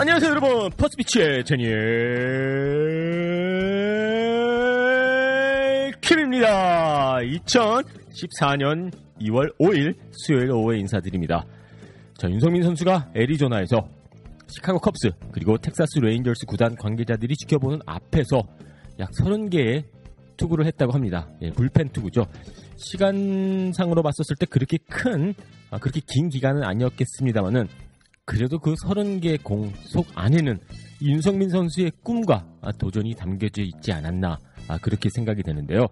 안녕하세요 여러분 퍼스피치의 제니엘 킴입니다 2014년 2월 5일 수요일 오후에 인사드립니다 자 윤석민 선수가 애리조나에서 시카고 컵스 그리고 텍사스 레인저스 구단 관계자들이 지켜보는 앞에서 약 30개의 투구를 했다고 합니다. 예, 불펜 투구죠. 시간상으로 봤었을 때 그렇게 큰, 아, 그렇게 긴 기간은 아니었겠습니다만은 그래도 그 30개 공 속 안에는 윤석민 선수의 꿈과 아, 도전이 담겨져 있지 않았나 아, 그렇게 생각이 되는데요.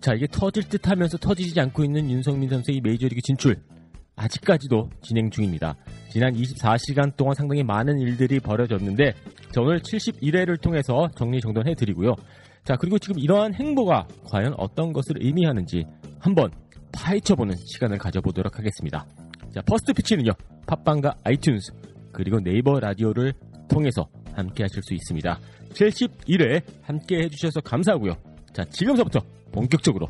자 이게 터질 듯 하면서 터지지 않고 있는 윤석민 선수의 메이저리그 진출 아직까지도 진행 중입니다. 지난 24시간 동안 상당히 많은 일들이 벌어졌는데 자, 오늘 71회를 통해서 정리정돈해 드리고요. 자 그리고 지금 이러한 행보가 과연 어떤 것을 의미하는지 한번 파헤쳐보는 시간을 가져보도록 하겠습니다. 자 퍼스트 피치는요 팟빵과 아이튠즈 그리고 네이버 라디오를 통해서 함께 하실 수 있습니다. 71회 함께 해주셔서 감사하고요. 자 지금서부터 본격적으로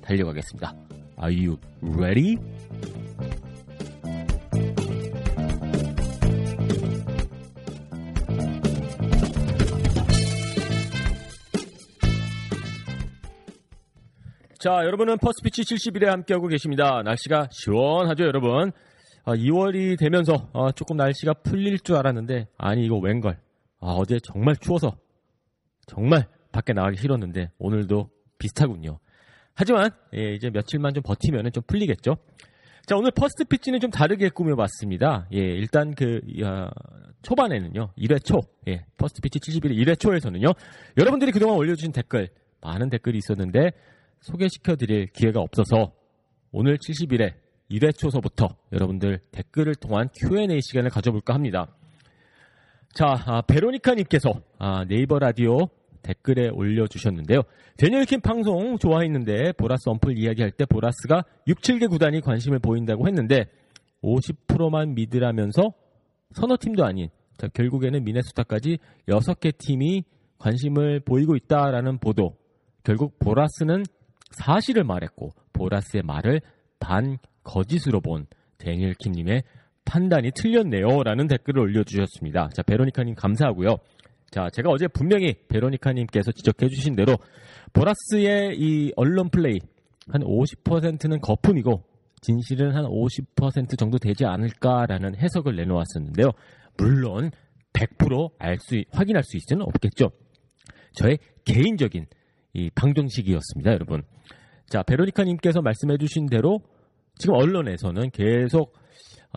달려가겠습니다. Are you ready? 자, 여러분은 퍼스트 피치 71에 함께하고 계십니다. 날씨가 시원하죠, 여러분? 아, 2월이 되면서 아, 조금 날씨가 풀릴 줄 알았는데 아니 이거 웬걸. 아, 어제 정말 추워서 정말 밖에 나가기 싫었는데 오늘도 비슷하군요. 하지만 예, 이제 며칠만 좀 버티면 좀 풀리겠죠. 자, 오늘 퍼스트 피치는 좀 다르게 꾸며봤습니다. 예, 일단 그, 야, 초반에는요, 1회 초, 예, 퍼스트 피치 71회 1회 초에서는요, 여러분들이 그동안 올려주신 댓글, 많은 댓글이 있었는데, 소개시켜 드릴 기회가 없어서, 오늘 71회 1회 초서부터 여러분들 댓글을 통한 Q&A 시간을 가져볼까 합니다. 자, 아, 베로니카님께서, 아, 네이버 라디오 댓글에 올려주셨는데요. 데니얼킴 방송 좋아했는데 보라스 언플 이야기할 때 보라스가 6, 7개 구단이 관심을 보인다고 했는데 50%만 믿으라면서 서너 팀도 아닌 자, 결국에는 미네소타까지 6개 팀이 관심을 보이고 있다라는 보도. 결국 보라스는 사실을 말했고 보라스의 말을 반 거짓으로 본 데니얼킴님의 판단이 틀렸네요. 라는 댓글을 올려주셨습니다. 자, 베로니카님 감사하고요. 자, 제가 어제 분명히 베로니카님께서 지적해 주신 대로 보라스의 이 언론 플레이 한 50%는 거품이고 진실은 한 50% 정도 되지 않을까라는 해석을 내놓았었는데요. 물론 100%알 수, 확인할 수 있지는 없겠죠. 저의 개인적인 이 방정식이었습니다, 여러분. 자, 베로니카님께서 말씀해 주신 대로 지금 언론에서는 계속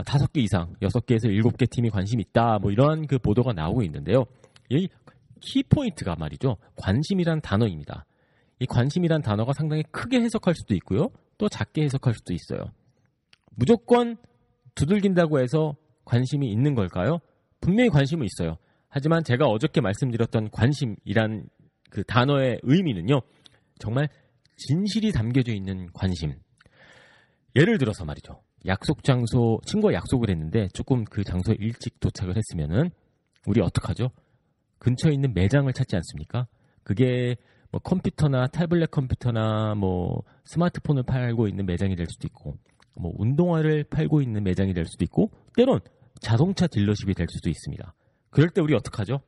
다섯 개 이상, 여섯 개에서 일곱 개 팀이 관심 있다, 뭐 이러한 그 보도가 나오고 있는데요. 이 키포인트가 말이죠. 관심이란 단어입니다. 이 관심이란 단어가 상당히 크게 해석할 수도 있고요. 또 작게 해석할 수도 있어요. 무조건 두들긴다고 해서 관심이 있는 걸까요? 분명히 관심은 있어요. 하지만 제가 어저께 말씀드렸던 관심이란 그 단어의 의미는요. 정말 진실이 담겨져 있는 관심. 예를 들어서 말이죠. 약속 장소, 친구와 약속을 했는데 조금 그 장소에 일찍 도착을 했으면은 우리 어떡하죠? 근처에 있는 매장을 찾지 않습니까? 그게 뭐 컴퓨터나 태블릿 컴퓨터나 뭐 스마트폰을 팔고 있는 매장이 될 수도 있고 뭐 운동화를 팔고 있는 매장이 될 수도 있고 때론 자동차 딜러십이 될 수도 있습니다. 그럴 때 우리 어떡하죠?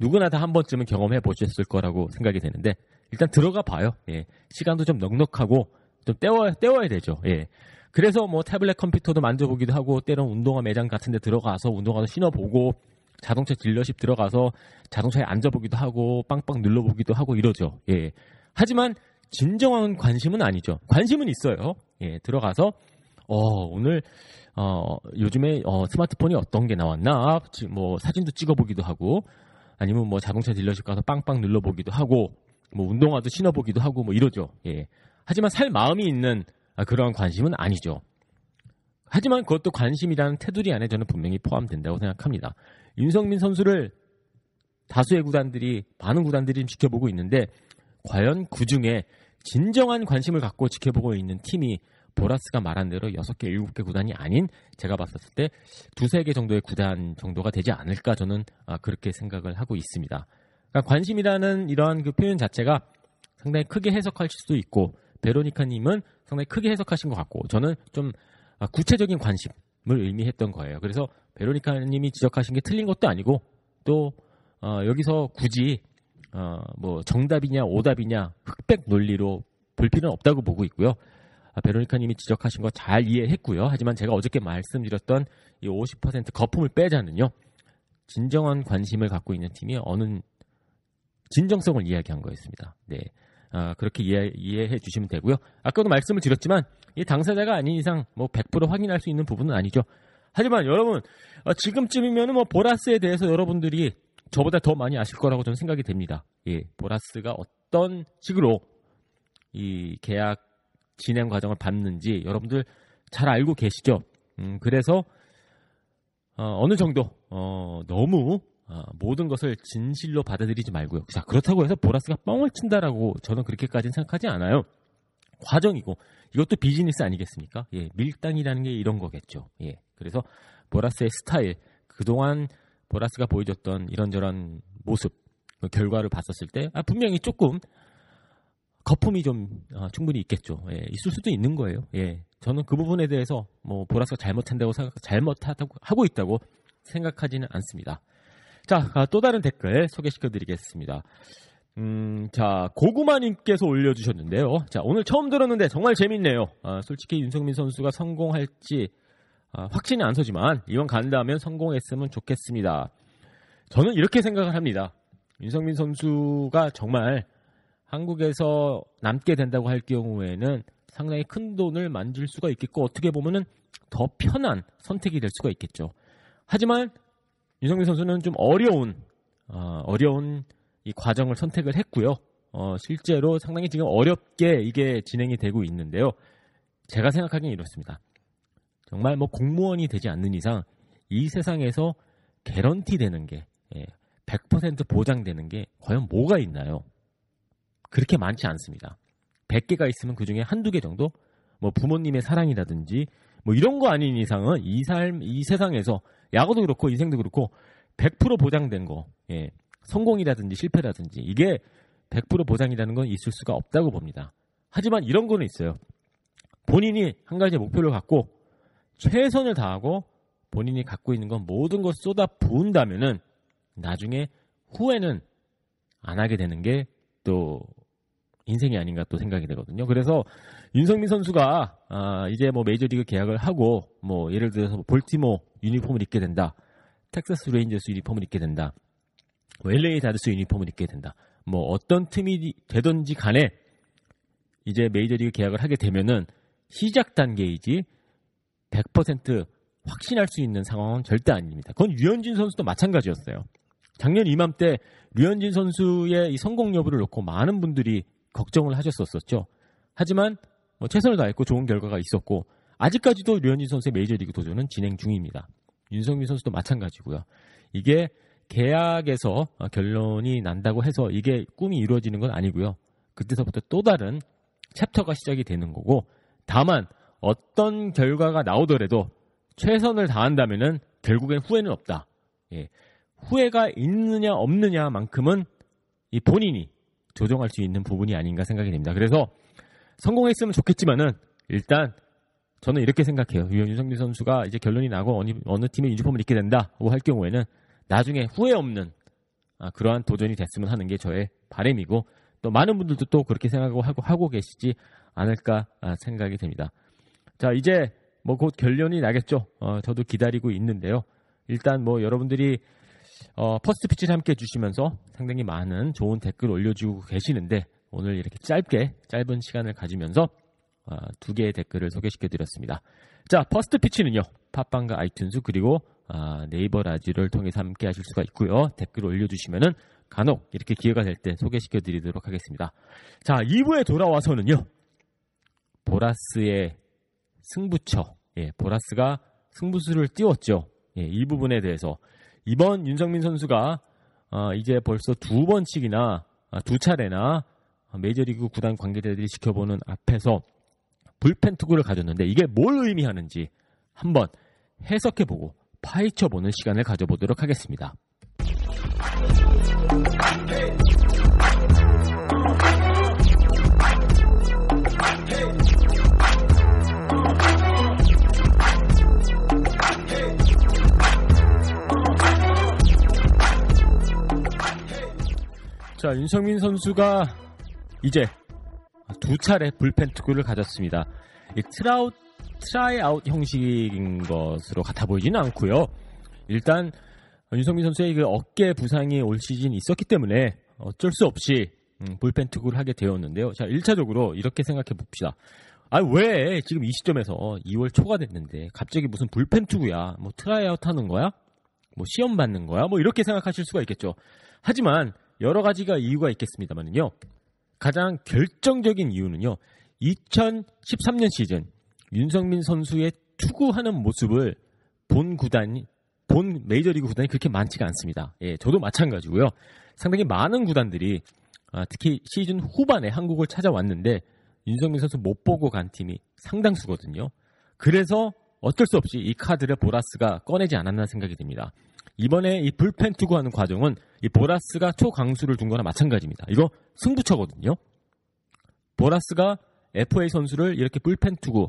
누구나 다 한 번쯤은 경험해 보셨을 거라고 생각이 되는데 일단 들어가 봐요. 예. 시간도 좀 넉넉하고 좀 때워야 때워야 되죠. 예. 그래서 뭐 태블릿 컴퓨터도 만져보기도 하고 때론 운동화 매장 같은 데 들어가서 운동화도 신어보고 자동차 딜러십 들어가서 자동차에 앉아보기도 하고 빵빵 눌러보기도 하고 이러죠. 예. 하지만 진정한 관심은 아니죠. 관심은 있어요. 예, 들어가서 어, 오늘 어, 요즘에 어, 스마트폰이 어떤 게 나왔나 뭐 사진도 찍어보기도 하고 아니면 뭐 자동차 딜러십 가서 빵빵 눌러보기도 하고 뭐 운동화도 신어보기도 하고 뭐 이러죠. 예. 하지만 살 마음이 있는 그러한 관심은 아니죠. 하지만 그것도 관심이라는 테두리 안에 저는 분명히 포함된다고 생각합니다. 윤성민 선수를 다수의 구단들이 많은 구단들이 지켜보고 있는데 과연 그 중에 진정한 관심을 갖고 지켜보고 있는 팀이 보라스가 말한 대로 6개, 7개 구단이 아닌 제가 봤었을 때 두세 개 정도의 구단 정도가 되지 않을까 저는 아, 그렇게 생각을 하고 있습니다. 그러니까 관심이라는 이러한 그 표현 자체가 상당히 크게 해석할 수도 있고 베로니카님은 상당히 크게 해석하신 것 같고 저는 좀 아, 구체적인 관심을 의미했던 거예요. 그래서 베로니카님이 지적하신 게 틀린 것도 아니고 또 어, 여기서 굳이 어, 뭐 정답이냐 오답이냐 흑백 논리로 볼 필요는 없다고 보고 있고요. 아, 베로니카님이 지적하신 거 잘 이해했고요. 하지만 제가 어저께 말씀드렸던 이 50% 거품을 빼자는요. 진정한 관심을 갖고 있는 팀이 어느 진정성을 이야기한 거였습니다. 네. 아, 그렇게 이해, 이해 해 주시면 되고요. 아까도 말씀을 드렸지만 이 당사자가 아닌 이상 뭐 100% 확인할 수 있는 부분은 아니죠. 하지만 여러분 어, 지금쯤이면 뭐 보라스에 대해서 여러분들이 저보다 더 많이 아실 거라고 저는 생각이 됩니다. 예, 보라스가 어떤 식으로 이 계약 진행 과정을 밟는지 여러분들 잘 알고 계시죠. 음, 그래서 어, 느 정도 어, 너무 어, 모든 것을 진실로 받아들이지 말고요. 자 그렇다고 해서 보라스가 뻥을 친다라고 저는 그렇게까지는 생각하지 않아요. 과정이고 이것도 비즈니스 아니겠습니까? 예, 밀당이라는 게 이런 거겠죠. 예, 그래서 보라스의 스타일 그동안 보라스가 보여줬던 이런저런 모습 그 결과를 봤었을 때 아, 분명히 조금 거품이 좀 아, 충분히 있겠죠. 예, 있을 수도 있는 거예요. 예, 저는 그 부분에 대해서 뭐 보라스가 잘못한다고 생각, 잘못하고 하고 있다고 생각하지는 않습니다. 자, 아, 또 다른 댓글 소개시켜드리겠습니다. 음, 자, 고구마님께서 올려주셨는데요. 자, 오늘 처음 들었는데 정말 재밌네요. 아, 솔직히 윤성민 선수가 성공할지 아, 확신이 안 서지만 이번 간다면 성공했으면 좋겠습니다. 저는 이렇게 생각을 합니다. 윤성민 선수가 정말 한국에서 남게 된다고 할 경우에는 상당히 큰 돈을 만질 수가 있겠고 어떻게 보면은 더 편한 선택이 될 수가 있겠죠. 하지만 윤성민 선수는 좀 어려운 어, 어려운 이 과정을 선택을 했고요. 어, 실제로 상당히 지금 어렵게 이게 진행이 되고 있는데요. 제가 생각하기엔 이렇습니다. 정말 뭐 공무원이 되지 않는 이상 이 세상에서 개런티 되는 게 100% 예, 보장되는 게 과연 뭐가 있나요? 그렇게 많지 않습니다. 100개가 있으면 그 중에 한두 개 정도 뭐 부모님의 사랑이라든지 뭐 이런 거 아닌 이상은 이 삶, 이 세상에서 야구도 그렇고 인생도 그렇고 100% 보장된 거, 예, 성공이라든지 실패라든지 이게 100% 보장이라는 건 있을 수가 없다고 봅니다. 하지만 이런 거는 있어요. 본인이 한 가지 목표를 갖고 최선을 다하고 본인이 갖고 있는 건 모든 걸 쏟아 부은다면은 나중에 후회는 안 하게 되는 게 또 인생이 아닌가 또 생각이 되거든요. 그래서 윤석민 선수가 아, 이제 뭐 메이저리그 계약을 하고 뭐 예를 들어서 볼티모어 유니폼을 입게 된다. 텍사스 레인저스 유니폼을 입게 된다. 뭐 LA 다저스 유니폼을 입게 된다. 뭐 어떤 팀이 되든지 간에 이제 메이저리그 계약을 하게 되면은 시작 단계이지 100% 확신할 수 있는 상황은 절대 아닙니다. 그건 류현진 선수도 마찬가지였어요. 작년 이맘때 류현진 선수의 이 성공 여부를 놓고 많은 분들이 걱정을 하셨었죠. 하지만 뭐 최선을 다했고 좋은 결과가 있었고 아직까지도 류현진 선수의 메이저리그 도전은 진행 중입니다. 윤성민 선수도 마찬가지고요. 이게 계약에서 결론이 난다고 해서 이게 꿈이 이루어지는 건 아니고요. 그때서부터 또 다른 챕터가 시작이 되는 거고 다만 어떤 결과가 나오더라도 최선을 다한다면은 결국엔 후회는 없다. 예. 후회가 있느냐 없느냐만큼은 이 본인이 조정할 수 있는 부분이 아닌가 생각이 됩니다. 그래서 성공했으면 좋겠지만은 일단 저는 이렇게 생각해요. 윤성민 선수가 이제 결론이 나고 어느, 어느 팀의 유니폼을 입게 된다고 할 경우에는 나중에 후회 없는 아, 그러한 도전이 됐으면 하는 게 저의 바램이고 또 많은 분들도 또 그렇게 생각하고 하고, 하고 계시지 않을까 아, 생각이 됩니다. 자, 이제 뭐 곧 결론이 나겠죠. 어, 저도 기다리고 있는데요. 일단 뭐 여러분들이 어, 퍼스트 피치를 함께 해주시면서 상당히 많은 좋은 댓글 올려주고 계시는데 오늘 이렇게 짧게 짧은 시간을 가지면서 어, 두 개의 댓글을 소개시켜드렸습니다. 자, 퍼스트 피치는요. 팟빵과 아이튠즈 그리고 아, 네이버 라디오를 통해서 함께 하실 수가 있고요. 댓글 올려주시면은 간혹 이렇게 기회가 될 때 소개시켜드리도록 하겠습니다. 자, 2부에 돌아와서는요. 보라스의 승부처, 예, 보라스가 승부수를 띄웠죠. 예, 이 부분에 대해서 이번 윤성민 선수가 어, 이제 벌써 두 번씩이나 아, 두 차례나 메이저리그 구단 관계자들이 지켜보는 앞에서 불펜 투구를 가졌는데 이게 뭘 의미하는지 한번 해석해보고 파헤쳐보는 시간을 가져보도록 하겠습니다. 자, 윤석민 선수가 이제 두 차례 불펜 투구를 가졌습니다. 이 트라웃, 트라이아웃 형식인 것으로 같아 보이지는 않고요. 일단 윤석민 선수의 그 어깨 부상이 올 시즌 있었기 때문에 어쩔 수 없이 음, 불펜 투구를 하게 되었는데요. 자, 1차적으로 이렇게 생각해 봅시다. 아, 왜 지금 이 시점에서 2월 초가 됐는데 갑자기 무슨 불펜 투구야? 뭐 트라이아웃 하는 거야? 뭐 시험 받는 거야? 뭐 이렇게 생각하실 수가 있겠죠. 하지만 여러 가지가 이유가 있겠습니다만요. 가장 결정적인 이유는요. 2013년 시즌 윤성민 선수의 투구하는 모습을 본 구단이 본 메이저리그 구단이 그렇게 많지가 않습니다. 예, 저도 마찬가지고요. 상당히 많은 구단들이 아, 특히 시즌 후반에 한국을 찾아왔는데 윤성민 선수 못 보고 간 팀이 상당수거든요. 그래서 어쩔 수 없이 이 카드를 보라스가 꺼내지 않았나 생각이 듭니다. 이번에 이 불펜 투구하는 과정은 이 보라스가 초강수를 둔 거나 마찬가지입니다. 이거 승부처거든요. 보라스가 FA 선수를 이렇게 불펜 투구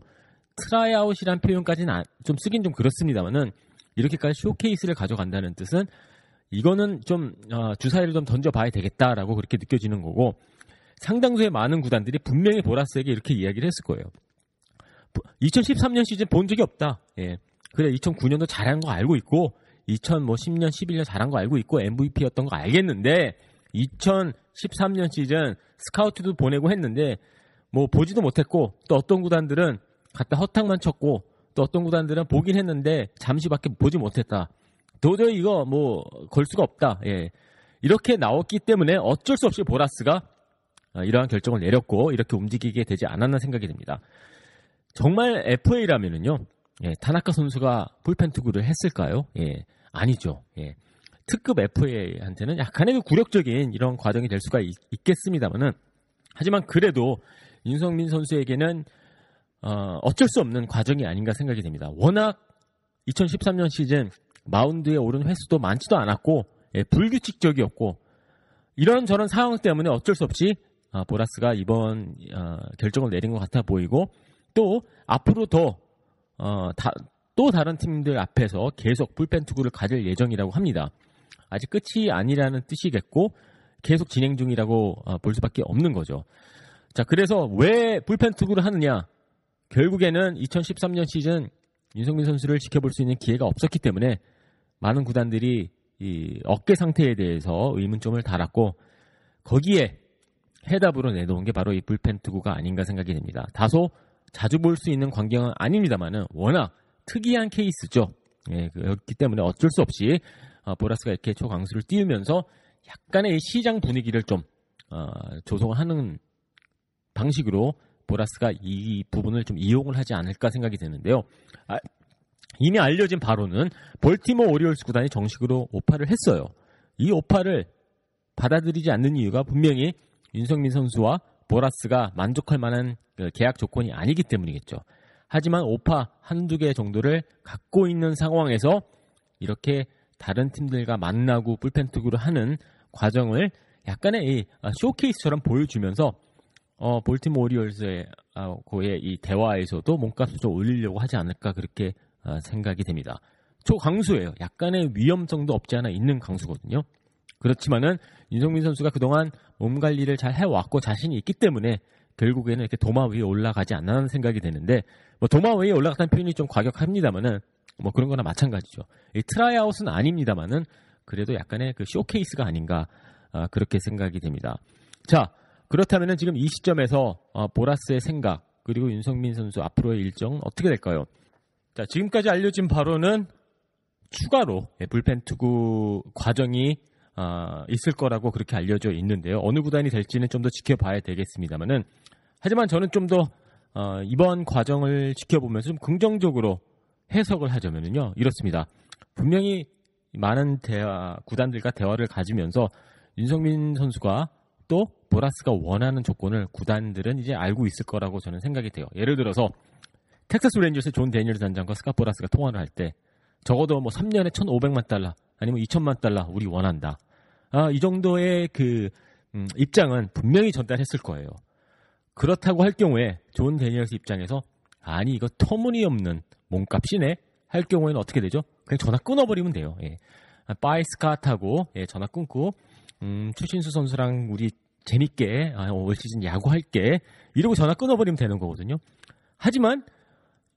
트라이아웃이란 표현까지는 좀 쓰긴 좀 그렇습니다만은 이렇게까지 쇼케이스를 가져간다는 뜻은 이거는 좀 어, 주사위를 좀 던져봐야 되겠다라고 그렇게 느껴지는 거고 상당수의 많은 구단들이 분명히 보라스에게 이렇게 이야기를 했을 거예요. 2013년 시즌 본 적이 없다. 예. 그래 2009년도 잘한 거 알고 있고 2010년, 뭐 11년 잘한 거 알고 있고 MVP였던 거 알겠는데 2013년 시즌 스카우트도 보내고 했는데 뭐 보지도 못했고 또 어떤 구단들은 갖다 허탕만 쳤고 또 어떤 구단들은 보긴 했는데 잠시밖에 보지 못했다. 도저히 이거 뭐 걸 수가 없다. 예. 이렇게 나왔기 때문에 어쩔 수 없이 보라스가 아, 이러한 결정을 내렸고 이렇게 움직이게 되지 않았나 생각이 듭니다. 정말 FA라면은요. 예, 타나카 선수가 불펜 투구를 했을까요? 예. 아니죠. 예. 특급 FA한테는 약간의 그 굴욕적인 이런 과정이 될 수가 있, 겠습니다만은 하지만 그래도 윤성민 선수에게는 어, 어쩔 수 없는 과정이 아닌가 생각이 됩니다. 워낙 2013년 시즌 마운드에 오른 횟수도 많지도 않았고 예, 불규칙적이었고 이런 저런 상황 때문에 어쩔 수 없이 어, 보라스가 이번 어, 결정을 내린 것 같아 보이고 또 앞으로 더 어, 다, 또 다른 팀들 앞에서 계속 불펜 투구를 가질 예정이라고 합니다. 아직 끝이 아니라는 뜻이겠고 계속 진행 중이라고 어, 볼 수밖에 없는 거죠. 자, 그래서 왜 불펜 투구를 하느냐? 결국에는 2013년 시즌 윤성민 선수를 지켜볼 수 있는 기회가 없었기 때문에 많은 구단들이 이 어깨 상태에 대해서 의문점을 달았고 거기에 해답으로 내놓은 게 바로 이 불펜 투구가 아닌가 생각이 됩니다. 다소 자주 볼 수 있는 광경은 아닙니다만은 워낙 특이한 케이스죠. 예, 그렇기 때문에 어쩔 수 없이 어, 보라스가 이렇게 초강수를 띄우면서 약간의 시장 분위기를 좀 어, 조성하는 방식으로 보라스가 이 부분을 좀 이용을 하지 않을까 생각이 되는데요. 아, 이미 알려진 바로는 볼티모 오리올스 구단이 정식으로 오파를 했어요. 이 오파를 받아들이지 않는 이유가 분명히 윤성민 선수와 보라스가 만족할 만한 그 계약 조건이 아니기 때문이겠죠. 하지만 오파 한두 개 정도를 갖고 있는 상황에서 이렇게 다른 팀들과 만나고 불펜 투구를 하는 과정을 약간의 이 아, 쇼케이스처럼 보여주면서 어, 볼티모 오리얼스의 아, 고의 이 대화에서도 몸값을 좀 올리려고 하지 않을까 그렇게 아, 생각이 됩니다. 초강수예요. 약간의 위험성도 없지 않아 있는 강수거든요. 그렇지만은 윤성민 선수가 그동안 몸 관리를 잘 해왔고 자신이 있기 때문에 결국에는 이렇게 도마 위에 올라가지 않는 생각이 드는데 뭐 도마 위에 올라갔다는 표현이 좀 과격합니다만은 뭐 그런 거나 마찬가지죠. 이 트라이아웃은 아닙니다만은 그래도 약간의 그 쇼케이스가 아닌가 아, 그렇게 생각이 됩니다. 자 그렇다면은 지금 이 시점에서 어, 보라스의 생각 그리고 윤석민 선수 앞으로의 일정 어떻게 될까요? 자 지금까지 알려진 바로는 추가로 예, 불펜 투구 과정이 아, 있을 거라고 그렇게 알려져 있는데요. 어느 구단이 될지는 좀 더 지켜봐야 되겠습니다만은 하지만 저는 좀더 어, 이번 과정을 지켜보면서 좀 긍정적으로 해석을 하자면요 이렇습니다. 분명히 많은 대화 구단들과 대화를 가지면서 윤석민 선수가 또 보라스가 원하는 조건을 구단들은 이제 알고 있을 거라고 저는 생각이 돼요. 예를 들어서 텍사스 레인저스의 존 대니얼스 단장과 스캇 보라스가 통화를 할 때 적어도 뭐 3년에 1,500만 달러 아니면 2천만 달러 우리 원한다. 아, 이 정도의 그 음, 입장은 분명히 전달했을 거예요. 그렇다고 할 경우에 존 대니얼스 입장에서 아니 이거 터무니없는 몸값이네 할 경우에는 어떻게 되죠? 그냥 전화 끊어버리면 돼요. 예. 빠이 스카트하고 예, 전화 끊고 음, 추신수 선수랑 우리 재밌게 아, 올 시즌 야구할게 이러고 전화 끊어버리면 되는 거거든요. 하지만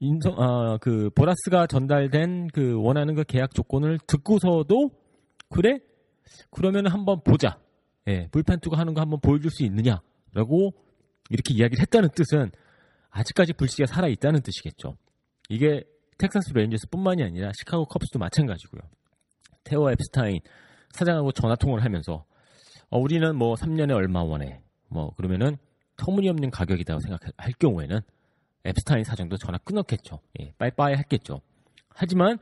인성 아, 그 보라스가 전달된 그 원하는 그 계약 조건을 듣고서도 그래 그러면 한번 보자. 예, 불펜 투구 하는 거 한번 보여줄 수 있느냐라고 이렇게 이야기를 했다는 뜻은 아직까지 불씨가 살아 있다는 뜻이겠죠. 이게 텍사스 레인저스뿐만이 아니라 시카고 컵스도 마찬가지고요. 테오 엡스타인 사장하고 전화 통화를 하면서 어, 우리는 뭐 3년에 얼마 원해. 뭐 그러면은 터무니없는 가격이라고 생각할 경우에는 엡스타인 사장도 전화 끊었겠죠. 예, 빠이빠이 했겠죠. 하지만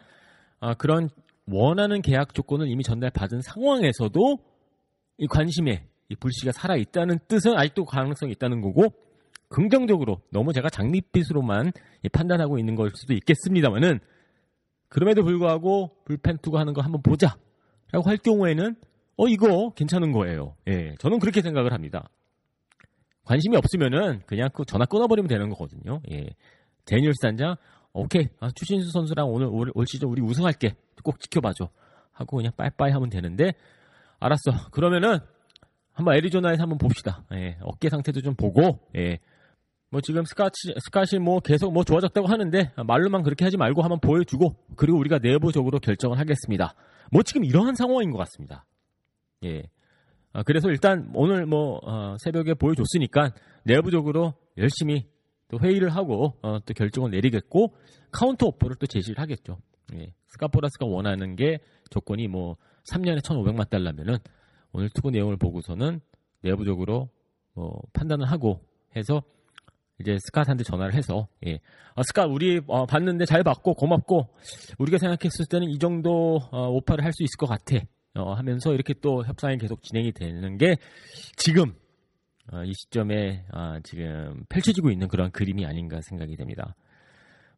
아, 그런 원하는 계약 조건을 이미 전달받은 상황에서도 이 관심에 이 불씨가 살아 있다는 뜻은 아직도 가능성이 있다는 거고 긍정적으로 너무 제가 장밋빛으로만 판단하고 있는 걸 수도 있겠습니다만은 그럼에도 불구하고 불펜 투구 하는 거 한번 보자라고 할 경우에는 어 이거 괜찮은 거예요. 예, 저는 그렇게 생각을 합니다. 관심이 없으면은 그냥 그 전화 끊어버리면 되는 거거든요. 예, 데니얼스 단장 오케이 아, 추신수 선수랑 오늘 올, 올 시즌 우리 우승할게 꼭 지켜봐줘 하고 그냥 빠이빠이 하면 되는데 알았어 그러면은 한번 애리조나에서 한번 봅시다. 예, 어깨 상태도 좀 보고 예, 뭐 지금 스카치, 스카시 뭐 계속 뭐 좋아졌다고 하는데 말로만 그렇게 하지 말고 한번 보여주고 그리고 우리가 내부적으로 결정을 하겠습니다. 뭐 지금 이러한 상황인 것 같습니다. 예. 아, 그래서 일단 오늘 뭐 어, 새벽에 보여줬으니까 내부적으로 열심히 또 회의를 하고 어, 또 결정을 내리겠고 카운터 오퍼를 또 제시를 하겠죠. 예. 스캇 보라스가 원하는 게 조건이 뭐 3년에 1,500만 달러면은 오늘 투구 내용을 보고서는 내부적으로 뭐 판단을 하고 해서 이제 스캇한테 전화를 해서 예. 아, 스캇 우리 어, 봤는데 잘 봤고 고맙고 우리가 생각했을 때는 이 정도 어, 오퍼를 할 수 있을 것 같아 어, 하면서 이렇게 또 협상이 계속 진행이 되는 게 지금 어, 이 시점에 아, 지금 펼쳐지고 있는 그런 그림이 아닌가 생각이 됩니다.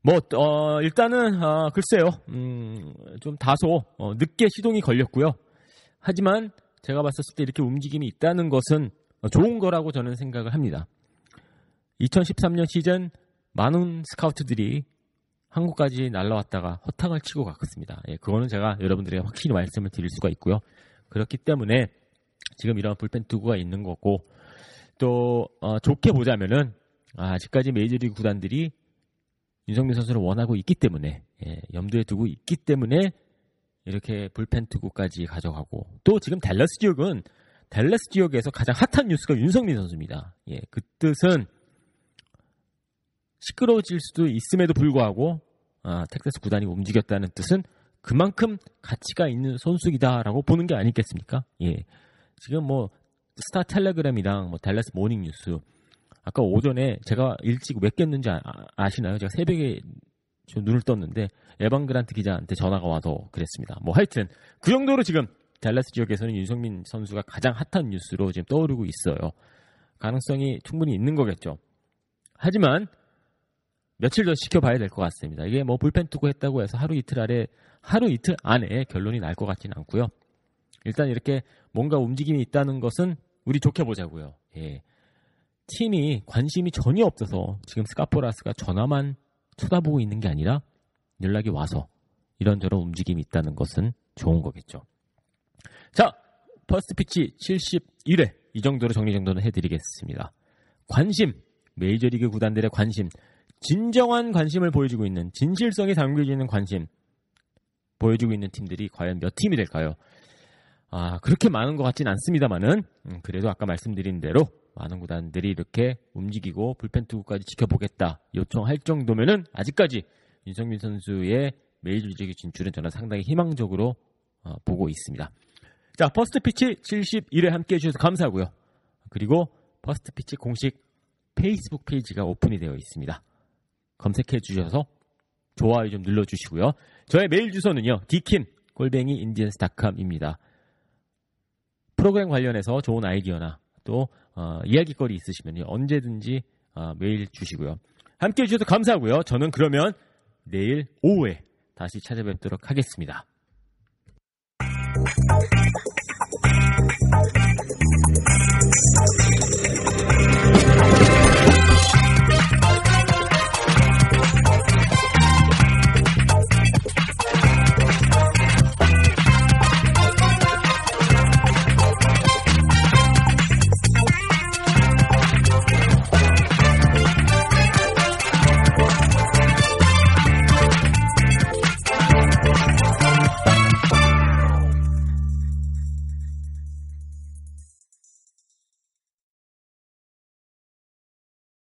뭐 어, 일단은 아, 글쎄요 음, 좀 다소 어, 늦게 시동이 걸렸고요. 하지만 제가 봤었을 때 이렇게 움직임이 있다는 것은 좋은 거라고 저는 생각을 합니다. 2013년 시즌 많은 스카우트들이 한국까지 날라왔다가 허탕을 치고 갔습니다. 예, 그거는 제가 여러분들에게 확실히 말씀을 드릴 수가 있고요. 그렇기 때문에 지금 이런 불펜 투구가 있는 거고 또 어, 좋게 보자면은 아 직까지 메이저리그 구단들이 윤성민 선수를 원하고 있기 때문에 예, 염두에 두고 있기 때문에 이렇게 불펜 투구까지 가져가고 또 지금 댈러스 지역은 댈러스 지역에서 가장 핫한 뉴스가 윤성민 선수입니다. 예, 그 뜻은 시끄러워질 수도 있음에도 불구하고 아, 텍사스 구단이 움직였다는 뜻은 그만큼 가치가 있는 선수이다라고 보는 게 아니겠습니까? 예. 지금 뭐 스타 텔레그램이랑 뭐 댈러스 모닝 뉴스 아까 오전에 제가 일찍 왜 깼는지 아시나요 제가 새벽에 좀 눈을 떴는데 에반 그랜트 기자한테 전화가 와서 그랬습니다. 뭐 하여튼 그 정도로 지금 댈러스 지역에서는 윤석민 선수가 가장 핫한 뉴스로 지금 떠오르고 있어요. 가능성이 충분히 있는 거겠죠. 하지만 며칠 더 지켜봐야 될 것 같습니다. 이게 뭐 불펜 투구 했다고 해서 하루 이틀 아래 하루 이틀 안에 결론이 날 것 같지는 않고요. 일단 이렇게 뭔가 움직임이 있다는 것은 우리 좋게 보자고요. 예. 팀이 관심이 전혀 없어서 지금 스캇 보라스가 전화만 쳐다보고 있는 게 아니라 연락이 와서 이런저런 움직임이 있다는 것은 좋은 거겠죠. 자, 퍼스트 피치 71회 이 정도로 정리 정도는 해드리겠습니다. 관심 메이저리그 구단들의 관심, 진정한 관심을 보여주고 있는 진실성이 담겨져 있는 관심 보여주고 있는 팀들이 과연 몇 팀이 될까요? 아 그렇게 많은 것 같진 않습니다만은 음, 그래도 아까 말씀드린 대로 많은 구단들이 이렇게 움직이고 불펜 투구까지 지켜보겠다 요청할 정도면은 아직까지 윤석민 선수의 메이저 리그 진출은 저는 상당히 희망적으로 어, 보고 있습니다. 자 퍼스트 피치 71회 함께 해주셔서 감사하고요. 그리고 퍼스트 피치 공식 페이스북 페이지가 오픈이 되어 있습니다. 검색해 주셔서 좋아요 좀 눌러주시고요. 저의 메일 주소는요. 디킨 골뱅이 인디언스닷컴입니다. 프로그램 관련해서 좋은 아이디어나 또 어, 이야기거리 있으시면 언제든지 어, 메일 주시고요. 함께 해주셔서 감사하고요. 저는 그러면 내일 오후에 다시 찾아뵙도록 하겠습니다.